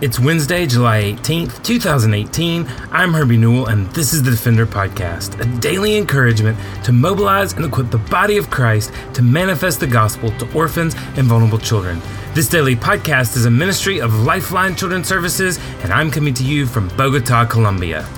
It's Wednesday, July 18th, 2018. I'm Herbie Newell, and this is the Defender Podcast, a daily encouragement to mobilize and equip the body of Christ to manifest the gospel to orphans and vulnerable children. This daily podcast is a ministry of Lifeline Children's Services, and I'm coming to you from Bogota, Colombia.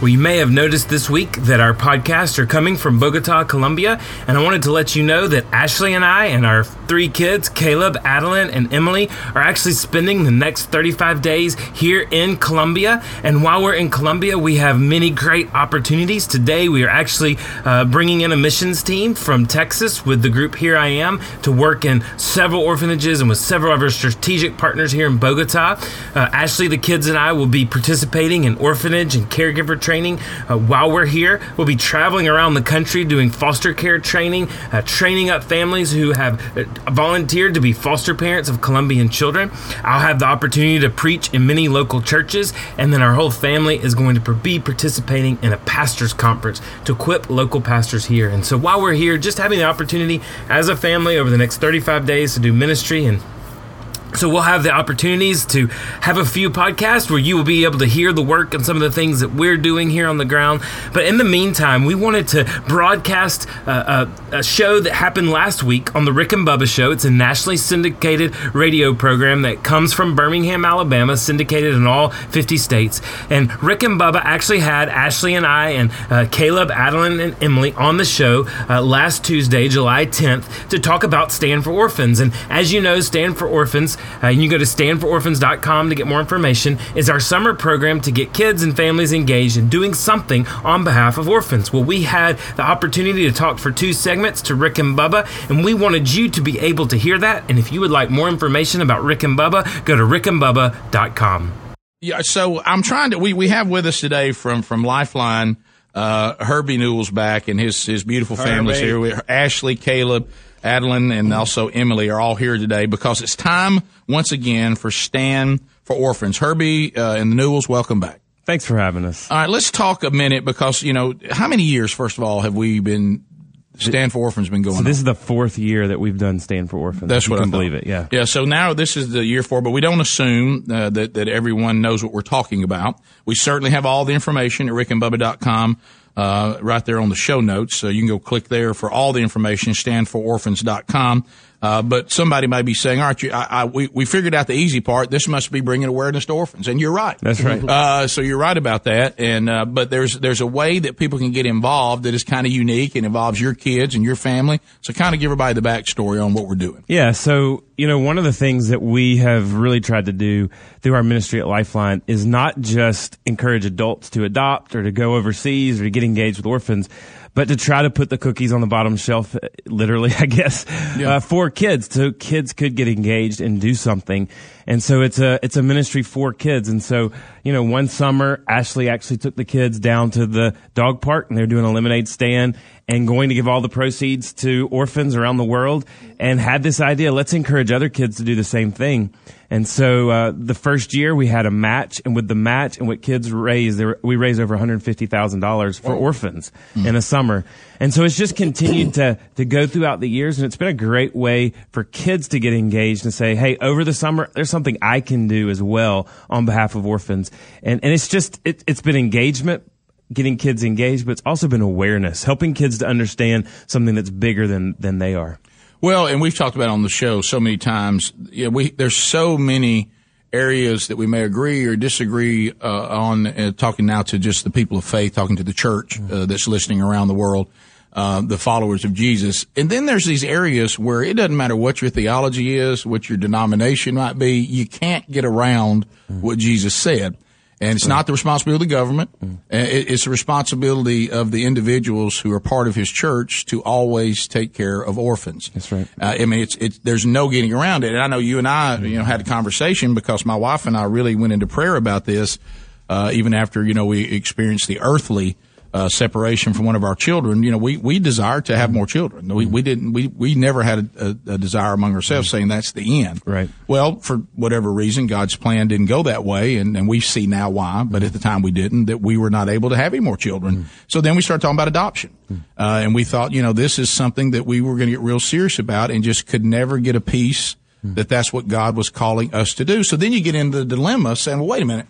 Well, you may have noticed this week that our podcasts are coming from Bogota, Colombia, and I wanted to let you know that Ashley and I and our three kids, Caleb, Adeline, and Emily, are actually spending the next 35 days here in Colombia. And while we're in Colombia, we have many great opportunities. Today, we are actually uh, bringing in a missions team from Texas with the group Here I Am to work in several orphanages and with several of our strategic partners here in Bogota. Uh, Ashley, the kids, and I will be participating in orphanage and caregiver training uh, while we're here. We'll be traveling around the country doing foster care training, uh, training up families who have uh, volunteered to be foster parents of Colombian children. I'll have the opportunity to preach in many local churches, and then our whole family is going to be participating in a pastors conference to equip local pastors here. And so while we're here, just having the opportunity as a family over the next 35 days to do ministry and so we'll have the opportunities to have a few podcasts where you will be able to hear the work and some of the things that we're doing here on the ground. But in the meantime, we wanted to broadcast a, a, a, show that happened last week on the Rick and Bubba Show. It's a nationally syndicated radio program that comes from Birmingham, Alabama, syndicated in all 50 states. And Rick and Bubba actually had Ashley and I and uh, Caleb, Adeline, and Emily on the show uh, last Tuesday, July 10th, to talk about Stand for Orphans. And as you know, Stand for Orphans uh, you can go to standfororphans.com to get more information. Is our summer program to get kids and families engaged in doing something on behalf of orphans. Well, we had the opportunity to talk for two segments to Rick and Bubba, and we wanted you to be able to hear that. And if you would like more information about Rick and Bubba, go to rickandbubba.com. Yeah, so I'm trying to. We, we have with us today from from Lifeline, uh, Herbie Newell's back and his his beautiful families here. We, Ashley, Caleb, Adeline, and also Emily are all here today because it's time once again for Stand for Orphans. Herbie uh, and the Newells, welcome back. Thanks for having us. All right, let's talk a minute because you know how many years, first of all, have we been Stand for Orphans been going so this on? is the fourth year that we've done Stand for Orphans. That's you what can I believe it. Yeah. Yeah. So now this is the year four, but we don't assume uh, that that everyone knows what we're talking about. We certainly have all the information at rickandbubba.com. Uh, right there on the show notes. So you can go click there for all the information, standfororphans.com. Uh, but somebody might be saying, right, you, I, I, we, we figured out the easy part. This must be bringing awareness to orphans. And you're right. That's right. Uh, so you're right about that. And, uh, but there's, there's a way that people can get involved that is kind of unique and involves your kids and your family. So kind of give everybody the backstory on what we're doing. Yeah. So, you know, one of the things that we have really tried to do through our ministry at Lifeline is not just encourage adults to adopt or to go overseas or to get engaged with orphans, but to try to put the cookies on the bottom shelf, literally, I guess, Yeah. uh, for kids, so kids could get engaged and do something. And so it's a it's a ministry for kids. And so you know, one summer Ashley actually took the kids down to the dog park, and they're doing a lemonade stand and going to give all the proceeds to orphans around the world. And had this idea: let's encourage other kids to do the same thing. And so uh, the first year we had a match, and with the match and what kids raised, we raised over one hundred fifty thousand dollars for orphans in a summer. And so it's just continued to to go throughout the years, and it's been a great way for kids to get engaged and say, "Hey, over the summer, there's something I can do as well on behalf of orphans." And and it's just it, it's been engagement. Getting kids engaged, but it's also been awareness, helping kids to understand something that's bigger than than they are. Well, and we've talked about on the show so many times. Know, we there's so many areas that we may agree or disagree uh, on. Uh, talking now to just the people of faith, talking to the church uh, that's listening around the world, uh, the followers of Jesus. And then there's these areas where it doesn't matter what your theology is, what your denomination might be, you can't get around what Jesus said. And it's not the responsibility of the government. Uh, It's the responsibility of the individuals who are part of his church to always take care of orphans. That's right. Uh, I mean, it's, it's, there's no getting around it. And I know you and I, you know, had a conversation because my wife and I really went into prayer about this, uh, even after, you know, we experienced the earthly, uh, separation from one of our children. You know, we, we desire to have more children. We, we didn't, we, we never had a, a, desire among ourselves saying that's the end. Right. Well, for whatever reason, God's plan didn't go that way, and, and we see now why, but at the time we didn't, that we were not able to have any more children. So then we started talking about adoption. Uh, and we thought, you know, this is something that we were going to get real serious about and just could never get a piece that that's what God was calling us to do. So then you get into the dilemma saying, well, wait a minute.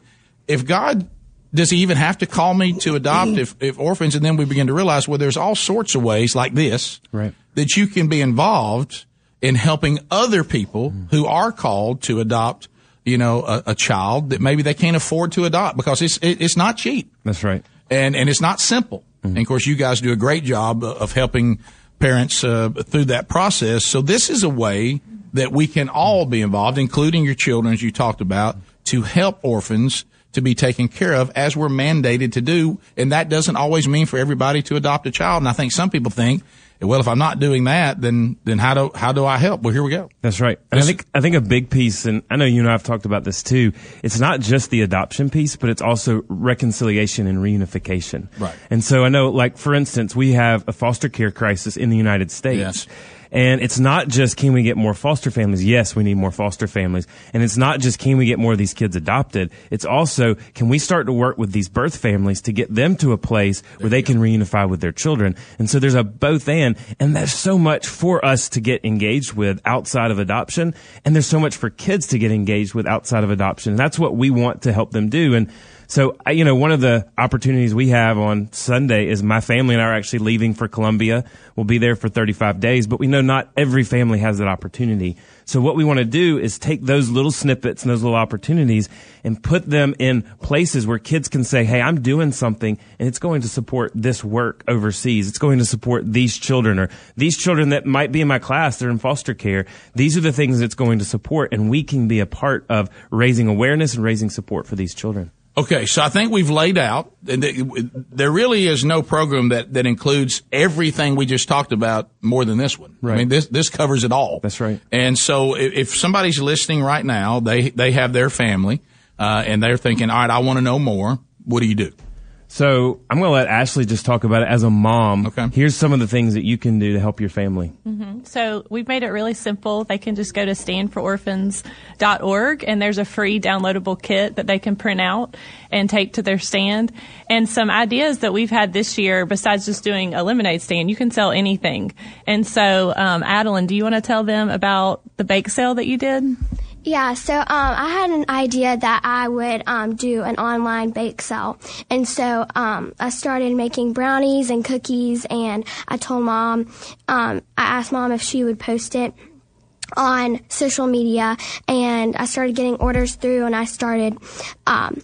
If God does he even have to call me to adopt if, if orphans? And then we begin to realize, well, there's all sorts of ways like this Right. that you can be involved in helping other people who are called to adopt, you know, a, a child that maybe they can't afford to adopt because it's, it, it's not cheap That's right. and, and it's not simple. And of course, you guys do a great job of helping parents uh, through that process. So this is a way that we can all be involved, including your children, as you talked about, to help orphans to be taken care of as we're mandated to do. And that doesn't always mean for everybody to adopt a child. And I think some people think, well, if I'm not doing that, then, then how do, how do I help? Well, here we go. That's right. And I think I think a big piece, and I know you and I have talked about this too. It's not just the adoption piece, but it's also reconciliation and reunification. Right. And so I know, like for instance, we have a foster care crisis in the United States. Yes. And it's not just can we get more foster families? Yes, we need more foster families. And it's not just can we get more of these kids adopted? It's also can we start to work with these birth families to get them to a place where they can reunify with their children? And so there's a both and, and there's so much for us to get engaged with outside of adoption. And there's so much for kids to get engaged with outside of adoption. And that's what we want to help them do. And so, you know, one of the opportunities we have on Sunday is my family and I are actually leaving for Colombia. We'll be there for 35 days, but we know not every family has that opportunity. So what we want to do is take those little snippets and those little opportunities and put them in places where kids can say, Hey, I'm doing something and it's going to support this work overseas. It's going to support these children or these children that might be in my class. They're in foster care. These are the things it's going to support and we can be a part of raising awareness and raising support for these children. Okay, so I think we've laid out, and there really is no program that, that includes everything we just talked about more than this one. I Right. mean, this this covers it all. That's right. And so, if, if somebody's listening right now, they they have their family, uh, and they're thinking, all right, I want to know more. What do you do? So I'm going to let Ashley just talk about it as a mom. Okay. Here's some of the things that you can do to help your family. So we've made it really simple. They can just go to standfororphans.org and there's a free downloadable kit that they can print out and take to their stand. And some ideas that we've had this year, besides just doing a lemonade stand, you can sell anything. And so, um, Adeline, do you want to tell them about the bake sale that you did? Yeah, so um, I had an idea that I would um, do an online bake sale. And so um, I started making brownies and cookies, and I told mom, um, I asked mom if she would post it on social media, and I started getting orders through, and I started um,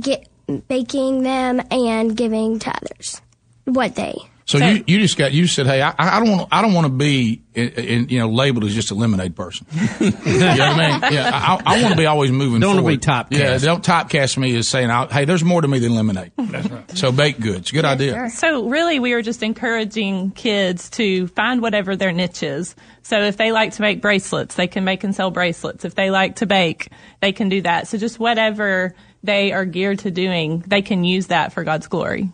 get baking them and giving to others what they. So So- you, you just got you said, hey, I, I don't want I don't want to be in, in, you know labeled as just a lemonade person. you know what I mean? Yeah, I, I want to be always moving. Don't wanna forward. be typecast. Yeah, don't typecast me as saying, hey, there's more to me than lemonade. That's right. So baked goods, good idea. So really, we are just encouraging kids to find whatever their niche is. So if they like to make bracelets, they can make and sell bracelets. If they like to bake, they can do that. So just whatever they are geared to doing, they can use that for God's glory.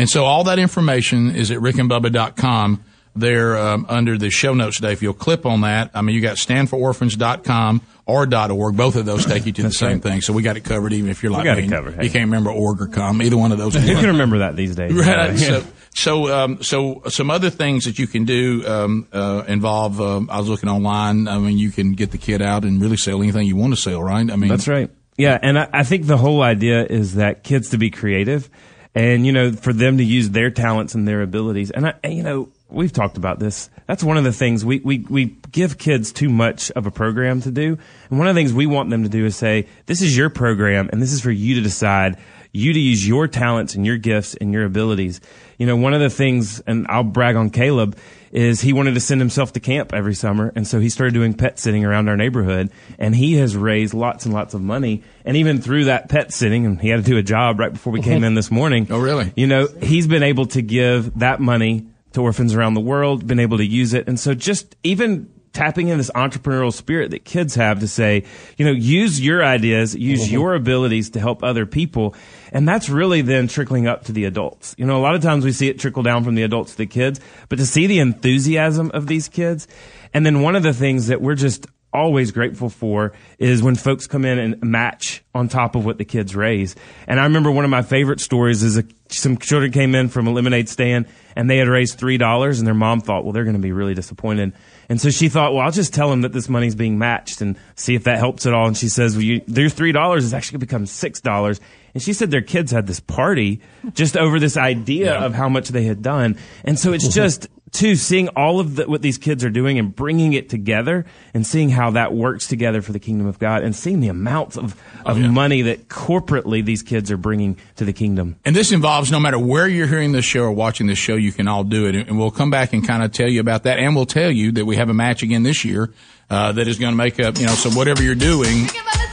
And so all that information is at rickandbubba.com there um, under the show notes today. If you'll clip on that, I mean, you got standfororphans.com or .org. Both of those take you to the same right. thing. So we got it covered even if you're like got it me. covered, hey. You can't remember org or com. Either one of those. You can remember that these days. Right. Yeah. So, so, um, so some other things that you can do um, uh, involve. Um, I was looking online. I mean, you can get the kid out and really sell anything you want to sell, right? I mean, That's right. Yeah, and I, I think the whole idea is that kids to be creative, and you know, for them to use their talents and their abilities. And I, and, you know, we've talked about this. That's one of the things we we we give kids too much of a program to do, and one of the things we want them to do is say, "This is your program, and this is for you to decide." You to use your talents and your gifts and your abilities. You know, one of the things, and I'll brag on Caleb, is he wanted to send himself to camp every summer. And so he started doing pet sitting around our neighborhood and he has raised lots and lots of money. And even through that pet sitting, and he had to do a job right before we came in this morning. Oh, really? You know, he's been able to give that money to orphans around the world, been able to use it. And so just even tapping in this entrepreneurial spirit that kids have to say, you know, use your ideas, use mm-hmm. your abilities to help other people. And that's really then trickling up to the adults. You know, a lot of times we see it trickle down from the adults to the kids, but to see the enthusiasm of these kids. And then one of the things that we're just always grateful for is when folks come in and match on top of what the kids raise. And I remember one of my favorite stories is a, some children came in from a lemonade stand and they had raised three dollars and their mom thought, well, they're going to be really disappointed. And so she thought, well, I'll just tell them that this money's being matched and see if that helps at all. And she says, well, you, their three dollars is actually going to become six dollars. And she said their kids had this party just over this idea Yeah. of how much they had done. And so it's just, too, seeing all of the, what these kids are doing and bringing it together and seeing how that works together for the kingdom of God and seeing the amounts of, of yeah. money that corporately these kids are bringing to the kingdom. And this involves no matter where you're hearing this show or watching this show, you can all do it. And we'll come back and kind of tell you about that. And we'll tell you that we have a match again this year uh, that is going to make up, you know, so whatever you're doing,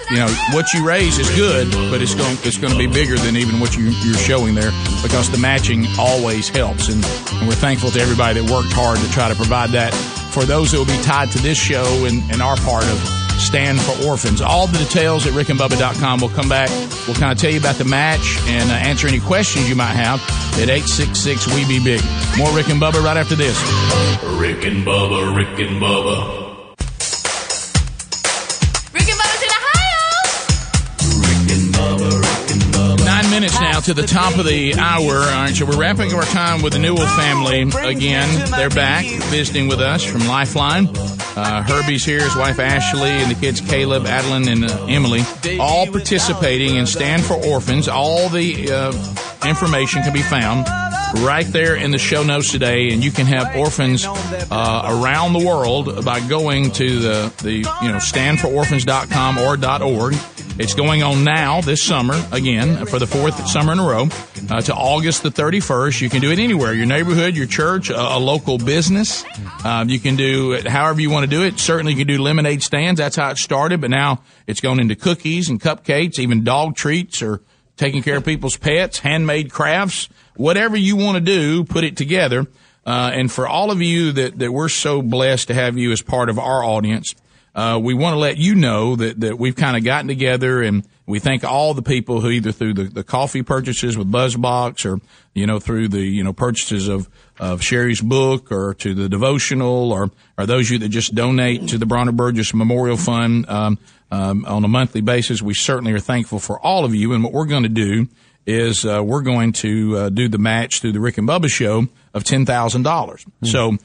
you know, what you raise is good, but it's going it's going to be bigger than even what you, you're showing there because the matching always helps. And, and we're thankful to everybody that worked hard to try to provide that for those that will be tied to this show and, and our part of Stand for Orphans. All the details at rickandbubba.com. We'll come back. We'll kind of tell you about the match and uh, answer any questions you might have at 866 We Be Big. More Rick and Bubba right after this. Rick and Bubba, Rick and Bubba. Now to the top of the hour. Right, so we're wrapping up our time with the Newell family again. They're back visiting with us from Lifeline. Uh, Herbie's here, his wife Ashley, and the kids Caleb, Adeline, and uh, Emily, all participating in Stand for Orphans. All the uh, information can be found right there in the show notes today, and you can help orphans uh, around the world by going to the, the you know standfororphans.com or .org. It's going on now this summer again for the fourth summer in a row uh, to August the 31st. You can do it anywhere, your neighborhood, your church, a, a local business. Um, you can do it however you want to do it. Certainly you can do lemonade stands. That's how it started, but now it's gone into cookies and cupcakes, even dog treats or taking care of people's pets, handmade crafts, whatever you want to do, put it together. Uh, and for all of you that, that we're so blessed to have you as part of our audience, uh, we want to let you know that, that we've kind of gotten together and we thank all the people who either through the, the coffee purchases with Buzzbox or, you know, through the, you know, purchases of, of Sherry's book or to the devotional or, or those of you that just donate to the Bronner Burgess Memorial Fund, um, um, on a monthly basis. We certainly are thankful for all of you. And what we're going to do is, uh, we're going to, uh, do the match through the Rick and Bubba show of $10,000. So,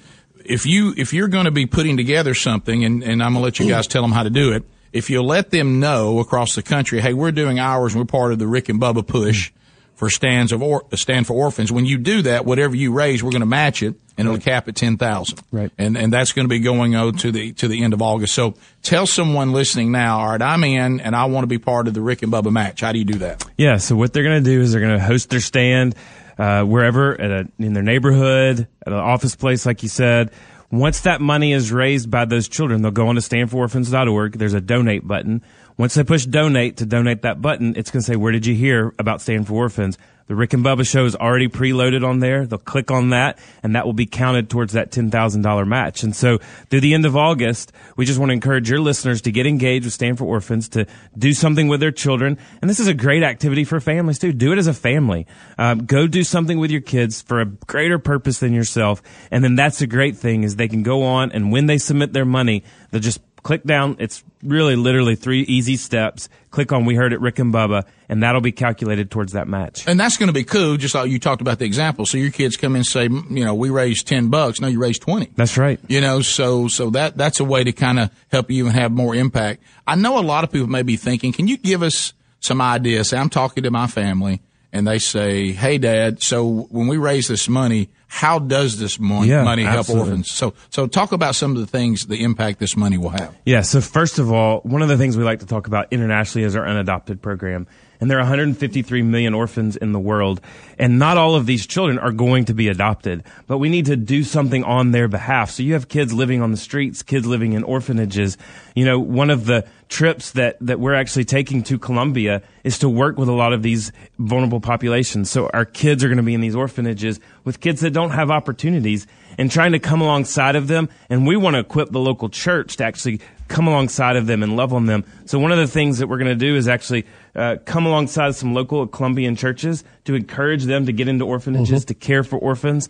if you if you're going to be putting together something, and, and I'm going to let you guys tell them how to do it. If you let them know across the country, hey, we're doing ours, and we're part of the Rick and Bubba push for stands of or, stand for orphans. When you do that, whatever you raise, we're going to match it, and it'll cap at ten thousand. Right. And and that's going to be going on to the to the end of August. So tell someone listening now, all right, I'm in, and I want to be part of the Rick and Bubba match. How do you do that? Yeah, so what they're going to do is they're going to host their stand uh, wherever a, in their neighborhood, at an office place, like you said. Once that money is raised by those children, they'll go on to standfororphans.org. There's a donate button. Once they push donate to donate that button, it's going to say, where did you hear about Stand for Orphans? The Rick and Bubba show is already preloaded on there. They'll click on that and that will be counted towards that $10,000 match. And so through the end of August, we just want to encourage your listeners to get engaged with Stand for Orphans, to do something with their children. And this is a great activity for families too. Do it as a family. Um, go do something with your kids for a greater purpose than yourself. And then that's a great thing is they can go on and when they submit their money, they'll just click down. It's really literally three easy steps. Click on We Heard It Rick and Bubba, and that'll be calculated towards that match. And that's going to be cool, just like you talked about the example. So your kids come in and say, you know, we raised 10 bucks. No, you raised 20. That's right. You know, so, so that, that's a way to kind of help you and have more impact. I know a lot of people may be thinking, can you give us some ideas? Say, I'm talking to my family and they say, Hey dad, so when we raise this money, how does this mon- Yeah, money help absolutely. orphans? So, so talk about some of the things, the impact this money will have. Yeah. So first of all, one of the things we like to talk about internationally is our unadopted program. And there are 153 million orphans in the world. And not all of these children are going to be adopted, but we need to do something on their behalf. So you have kids living on the streets, kids living in orphanages. You know, one of the trips that, that we're actually taking to Colombia is to work with a lot of these vulnerable populations. So our kids are going to be in these orphanages with kids that don't have opportunities and trying to come alongside of them. And we want to equip the local church to actually come alongside of them and love on them. So one of the things that we're going to do is actually uh, come alongside some local Colombian churches to encourage them to get into orphanages, to care for orphans.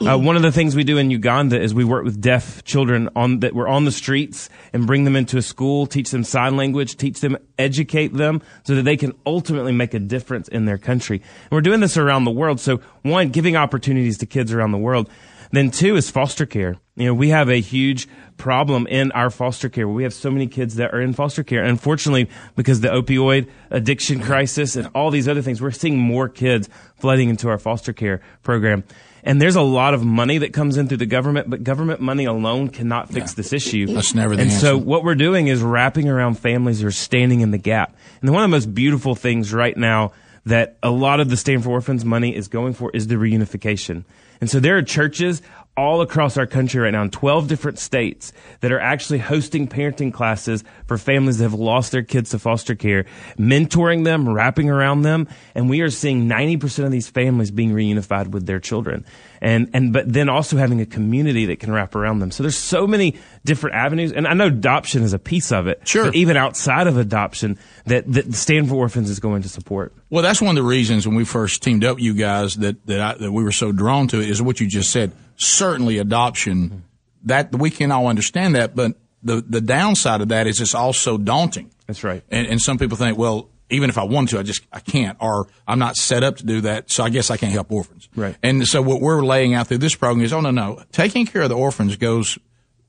Uh, one of the things we do in Uganda is we work with deaf children on that we're on the streets and bring them into a school, teach them sign language, teach them, educate them so that they can ultimately make a difference in their country. And we're doing this around the world. So one, giving opportunities to kids around the world. Then two is foster care. You know, we have a huge problem in our foster care. We have so many kids that are in foster care. Unfortunately, because the opioid addiction crisis and all these other things, we're seeing more kids flooding into our foster care program. And there's a lot of money that comes in through the government, but government money alone cannot fix this issue. That's never the And so what we're doing is wrapping around families who are standing in the gap. And one of the most beautiful things right now that a lot of the Stand for Orphans money is going for is the reunification. And so there are churches all across our country right now in 12 different states that are actually hosting parenting classes for families that have lost their kids to foster care, mentoring them, wrapping around them, and we are seeing 90% of these families being reunified with their children. And and but then also having a community that can wrap around them. So there's so many different avenues and I know adoption is a piece of it. Sure. But even outside of adoption that that Stand for Orphans is going to support. Well, that's one of the reasons when we first teamed up, you guys, that that, I, that we were so drawn to it is what you just said. Certainly, adoption that we can all understand that, but the the downside of that is it's also daunting. That's right. And, and some people think, well, even if I wanted to, I just I can't, or I'm not set up to do that, so I guess I can't help orphans. Right. And so what we're laying out through this program is, oh no, no, taking care of the orphans goes.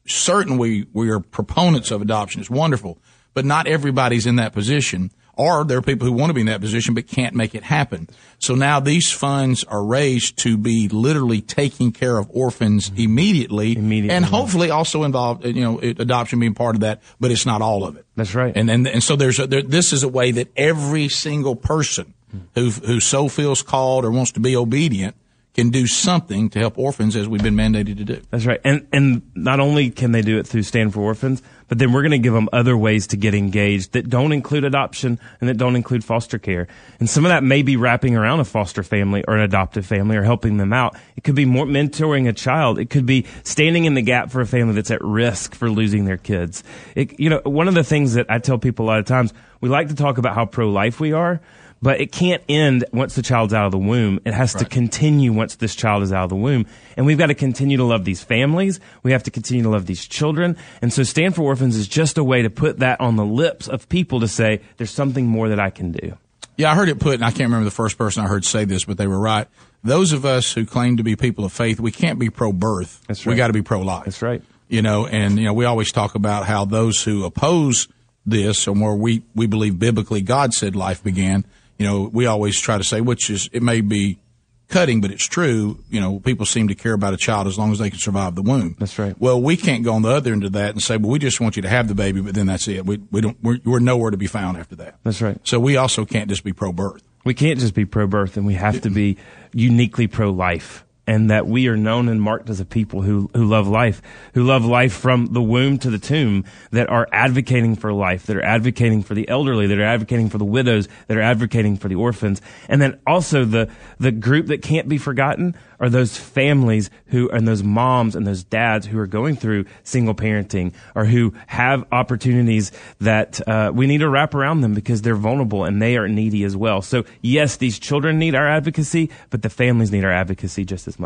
Certainly, we are proponents of adoption. It's wonderful, but not everybody's in that position. Or there are people who want to be in that position but can't make it happen. So now these funds are raised to be literally taking care of orphans mm-hmm. immediately, Immediately, and hopefully also involved, you know, adoption being part of that. But it's not all of it. That's right. And and, and so there's a, there, this is a way that every single person hmm. who who so feels called or wants to be obedient can do something to help orphans as we've been mandated to do. That's right. And and not only can they do it through Stand for Orphans, but then we're going to give them other ways to get engaged that don't include adoption and that don't include foster care. And some of that may be wrapping around a foster family or an adoptive family or helping them out. It could be more mentoring a child. It could be standing in the gap for a family that's at risk for losing their kids. It, you know, one of the things that I tell people a lot of times, we like to talk about how pro-life we are. But it can't end once the child's out of the womb. It has to continue once this child is out of the womb. And we've got to continue to love these families. We have to continue to love these children. And so Stand for Orphans is just a way to put that on the lips of people to say, there's something more that I can do. Yeah, I heard it put, and I can't remember the first person I heard say this, but they were right. Those of us who claim to be people of faith, we can't be pro-birth. That's right. We got to be pro-life. That's right. You know, and you know, we always talk about how those who oppose this, or more we we believe biblically God said life began. You know, we always try to say, which is it may be cutting, but it's true. You know, people seem to care about a child as long as they can survive the womb. That's right. Well, we can't go on the other end of that and say, well, we just want you to have the baby, but then that's it. We we don't we're, we're nowhere to be found after that. That's right. So we also can't just be pro-birth. We can't just be pro birth and we have to be uniquely pro life. And that we are known and marked as a people who, who love life, who love life from the womb to the tomb, that are advocating for life, that are advocating for the elderly, that are advocating for the widows, that are advocating for the orphans. And then also the, the group that can't be forgotten are those families who, and those moms and those dads who are going through single parenting or who have opportunities that uh, we need to wrap around them because they're vulnerable and they are needy as well. So yes, these children need our advocacy, but the families need our advocacy just as much.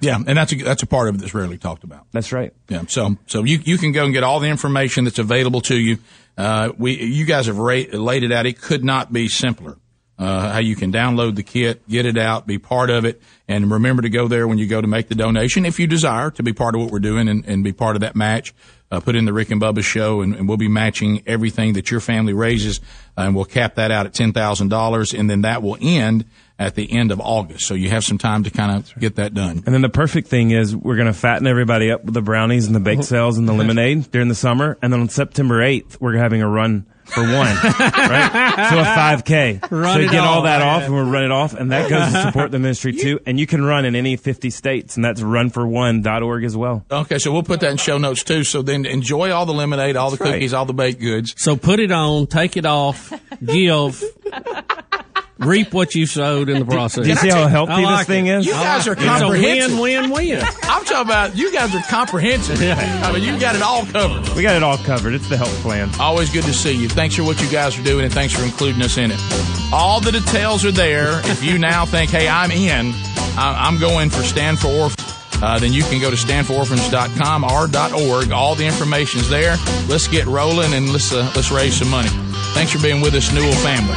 Yeah, and that's a that's a part of it that's rarely talked about. That's right. Yeah, so so you you can go and get all the information that's available to you. Uh, we you guys have ra- laid it out. It could not be simpler. Uh, how you can download the kit, get it out, be part of it, and remember to go there when you go to make the donation if you desire to be part of what we're doing and, and be part of that match. Uh, put in the Rick and Bubba show, and, and we'll be matching everything that your family raises, and we'll cap that out at ten thousand dollars, and then that will end at the end of August. So you have some time to kind of get that done. And then the perfect thing is we're going to fatten everybody up with the brownies and the baked uh-huh. sales and the lemonade during the summer. And then on September 8th, we're having a run for one, right? So a 5K. Run so it get all off. that off and we'll run it off. And that goes to support the ministry too. And you can run in any 50 states and that's runforone.org as well. Okay, so we'll put that in show notes too. So then enjoy all the lemonade, all the right. cookies, all the baked goods. So put it on, take it off, give. reap what you sowed in the process. Do you see how healthy I like this thing it. is? You guys are It's a comprehensive. win-win-win. I'm talking about you guys are comprehensive. I mean, you got it all covered. We got it all covered. It's the health plan. Always good to see you. Thanks for what you guys are doing, and thanks for including us in it. All the details are there. If you now think, hey, I'm in, I- I'm going for Stand for Orphans, uh, then you can go to standfororphans.com or .org. All the information's there. Let's get rolling and let's uh, let's raise some money. Thanks for being with us, Newell family.